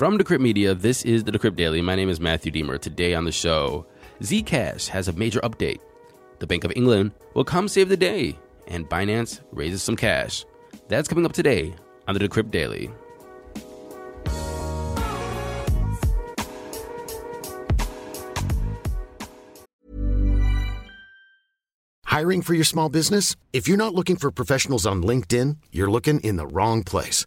From Decrypt Media, this is the Decrypt Daily. My name is Matthew Diemer. Today on the show, Zcash has a major update. The Bank of England will come save the day, and Binance raises some cash. That's coming up today on the Decrypt Daily. Hiring for your small business? If you're not looking for professionals on LinkedIn, you're looking in the wrong place.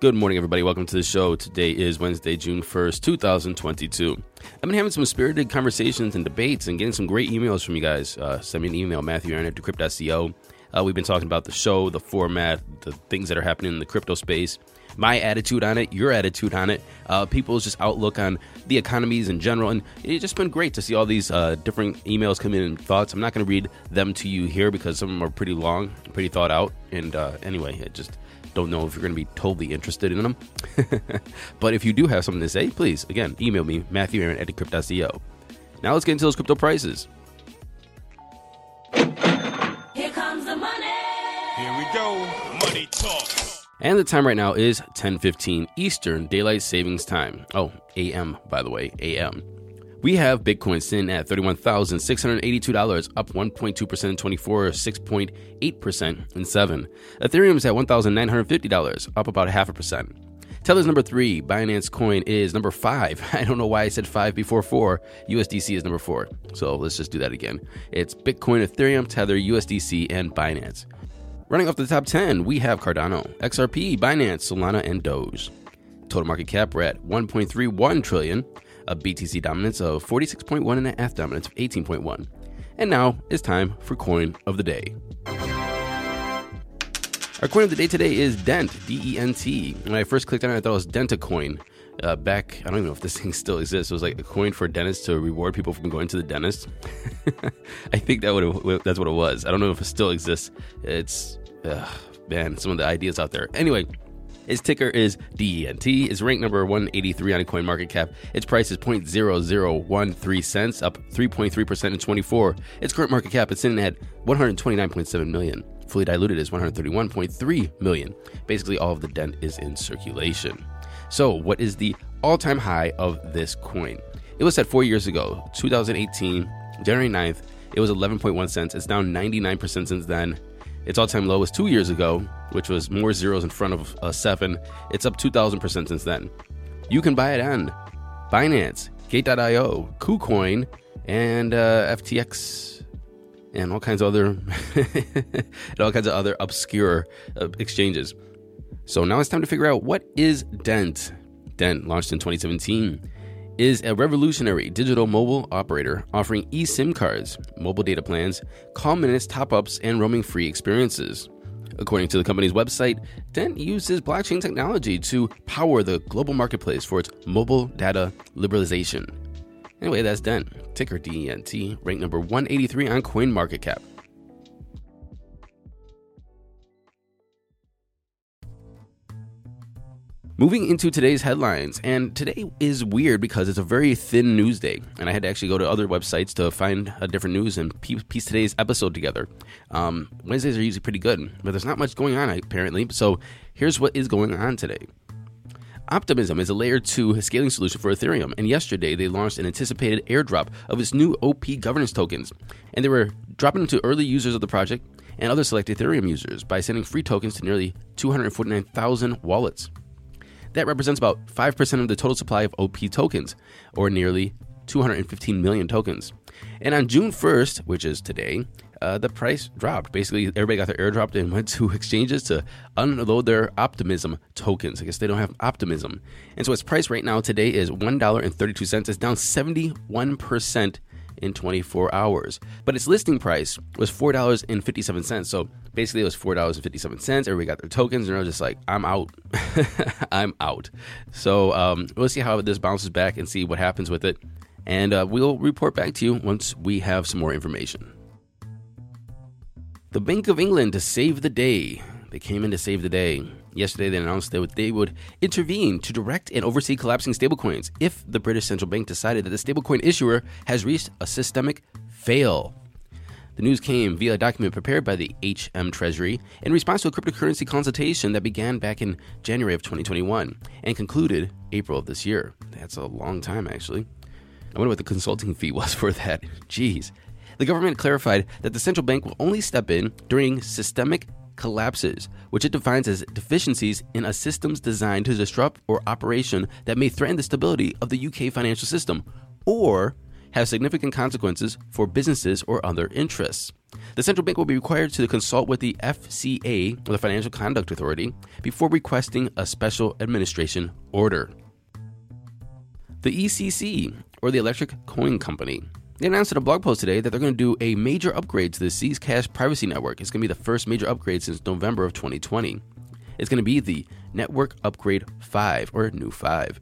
Good morning, everybody. Welcome to the show. Today is Wednesday, June 1st, 2022. I've been having some spirited conversations and debates and getting some great emails from you guys. Uh, send me an email, Matthew Aaron at decrypt.co. Uh, we've been talking about the show, the format, the things that are happening in the crypto space, my attitude on it, your attitude on it, uh, people's just outlook on the economies in general. And it's just been great to see all these uh, different emails come in and thoughts. I'm not going to read them to you here because some of them are pretty long, pretty thought out. And uh, anyway, it just don't know if you're going to be totally interested in them. but if you do have something to say, please, again, email me, Matthew Aaron at decrypt.co. Now let's get into those crypto prices. Here comes the money. Here we go. Money talk. And the time right now is 10:15 Eastern Daylight Savings Time. Oh, AM by the way, AM. We have Bitcoin sitting at $31,682, up 1.2% in 24, 6.8% in 7. Ethereum is at $1,950, up about half a percent. Tether's number 3, Binance Coin is number 5. I don't know why I said 5 before 4. USDC is number 4. So let's just do that again. It's Bitcoin, Ethereum, Tether, USDC, and Binance. Running off the top 10, we have Cardano, XRP, Binance, Solana, and Doge. Total market cap, we're at 1.31 trillion a BTC dominance of 46.1 and an ETH dominance of 18.1. And now it's time for coin of the day. Our coin of the day today is Dent, D E N T. When I first clicked on it, I thought it was Dentacoin. Uh, back, I don't even know if this thing still exists. It was like a coin for dentists to reward people from going to the dentist. I think that would that's what it was. I don't know if it still exists. It's man, some of the ideas out there. Anyway, its ticker is DENT. It's ranked number 183 on coin market cap. Its price is 0.0013 cents, up 3.3% in 24. Its current market cap is sitting at 129.7 million. Fully diluted is 131.3 million. Basically, all of the dent is in circulation. So, what is the all-time high of this coin? It was set four years ago, 2018, January 9th. It was 11.1 cents. It's down 99% since then. Its all time low was two years ago, which was more zeros in front of a seven. It's up 2,000% since then. You can buy it on Binance, Gate.io, KuCoin, and uh, FTX, and all kinds of other, and all kinds of other obscure uh, exchanges. So now it's time to figure out what is Dent. Dent launched in 2017 is a revolutionary digital mobile operator offering eSIM cards, mobile data plans, call minutes, top ups, and roaming free experiences. According to the company's website, Dent uses blockchain technology to power the global marketplace for its mobile data liberalization. Anyway, that's Dent, ticker DENT, ranked number 183 on CoinMarketCap. Moving into today's headlines, and today is weird because it's a very thin news day, and I had to actually go to other websites to find a different news and piece today's episode together. Um, Wednesdays are usually pretty good, but there's not much going on apparently. So here's what is going on today. Optimism is a layer 2 scaling solution for Ethereum, and yesterday they launched an anticipated airdrop of its new OP governance tokens. And they were dropping them to early users of the project and other select Ethereum users by sending free tokens to nearly 249,000 wallets. That represents about 5% of the total supply of OP tokens, or nearly 215 million tokens. And on June 1st, which is today, uh, the price dropped. Basically, everybody got their airdropped and went to exchanges to unload their Optimism tokens. I guess they don't have Optimism. And so its price right now today is $1.32. It's down 71% in 24 hours. But its listing price was $4.57. So basically, it was $4.57. Everybody got their tokens, and they're just like, I'm out. I'm out. So um, we'll see how this bounces back and see what happens with it. And uh, we'll report back to you once we have some more information. The Bank of England to save the day. They came in to save the day. Yesterday, they announced that they would intervene to direct and oversee collapsing stablecoins if the British central bank decided that the stablecoin issuer has reached a systemic fail. The news came via a document prepared by the HM Treasury in response to a cryptocurrency consultation that began back in January of 2021 and concluded April of this year. That's a long time, actually. I wonder what the consulting fee was for that. Jeez. The government clarified that the central bank will only step in during systemic collapses, which it defines as deficiencies in a system's designed to disrupt or operation that may threaten the stability of the UK financial system or have significant consequences for businesses or other interests. The central bank will be required to consult with the FCA, or the Financial Conduct Authority, before requesting a special administration order. The ECC, or the Electric Coin Company, they announced in a blog post today that they're going to do a major upgrade to the Zcash privacy network. It's going to be the first major upgrade since November of 2020. It's going to be the Network Upgrade 5 or New 5.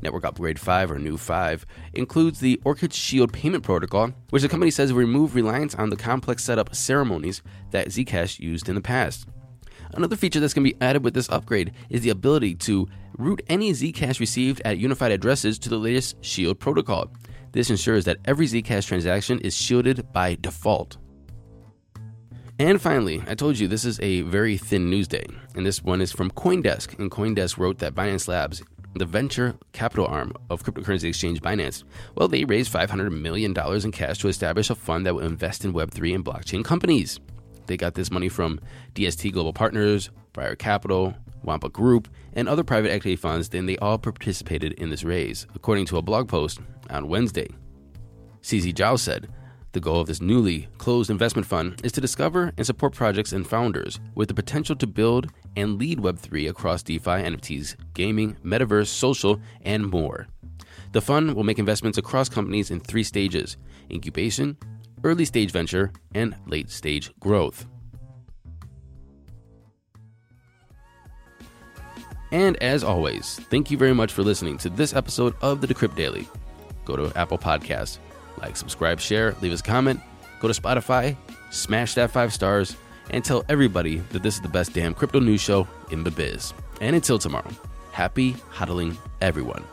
Network Upgrade 5 or New 5 includes the Orchard Shield payment protocol, which the company says will remove reliance on the complex setup ceremonies that Zcash used in the past. Another feature that's going to be added with this upgrade is the ability to route any Zcash received at unified addresses to the latest Shield protocol. This ensures that every Zcash transaction is shielded by default. And finally, I told you this is a very thin news day, and this one is from Coindesk. And Coindesk wrote that Binance Labs the venture capital arm of cryptocurrency exchange Binance, well, they raised $500 million in cash to establish a fund that will invest in Web3 and blockchain companies. They got this money from DST Global Partners, Breyer Capital, Wampa Group, and other private equity funds, then they all participated in this raise, according to a blog post on Wednesday. CZ Zhao said, the goal of this newly closed investment fund is to discover and support projects and founders with the potential to build and lead Web3 across DeFi, NFTs, gaming, metaverse, social, and more. The fund will make investments across companies in three stages incubation, early stage venture, and late stage growth. And as always, thank you very much for listening to this episode of the Decrypt Daily. Go to Apple Podcasts like, subscribe, share, leave us a comment, go to Spotify, smash that five stars, and tell everybody that this is the best damn crypto news show in the biz. And until tomorrow, happy hodling, everyone.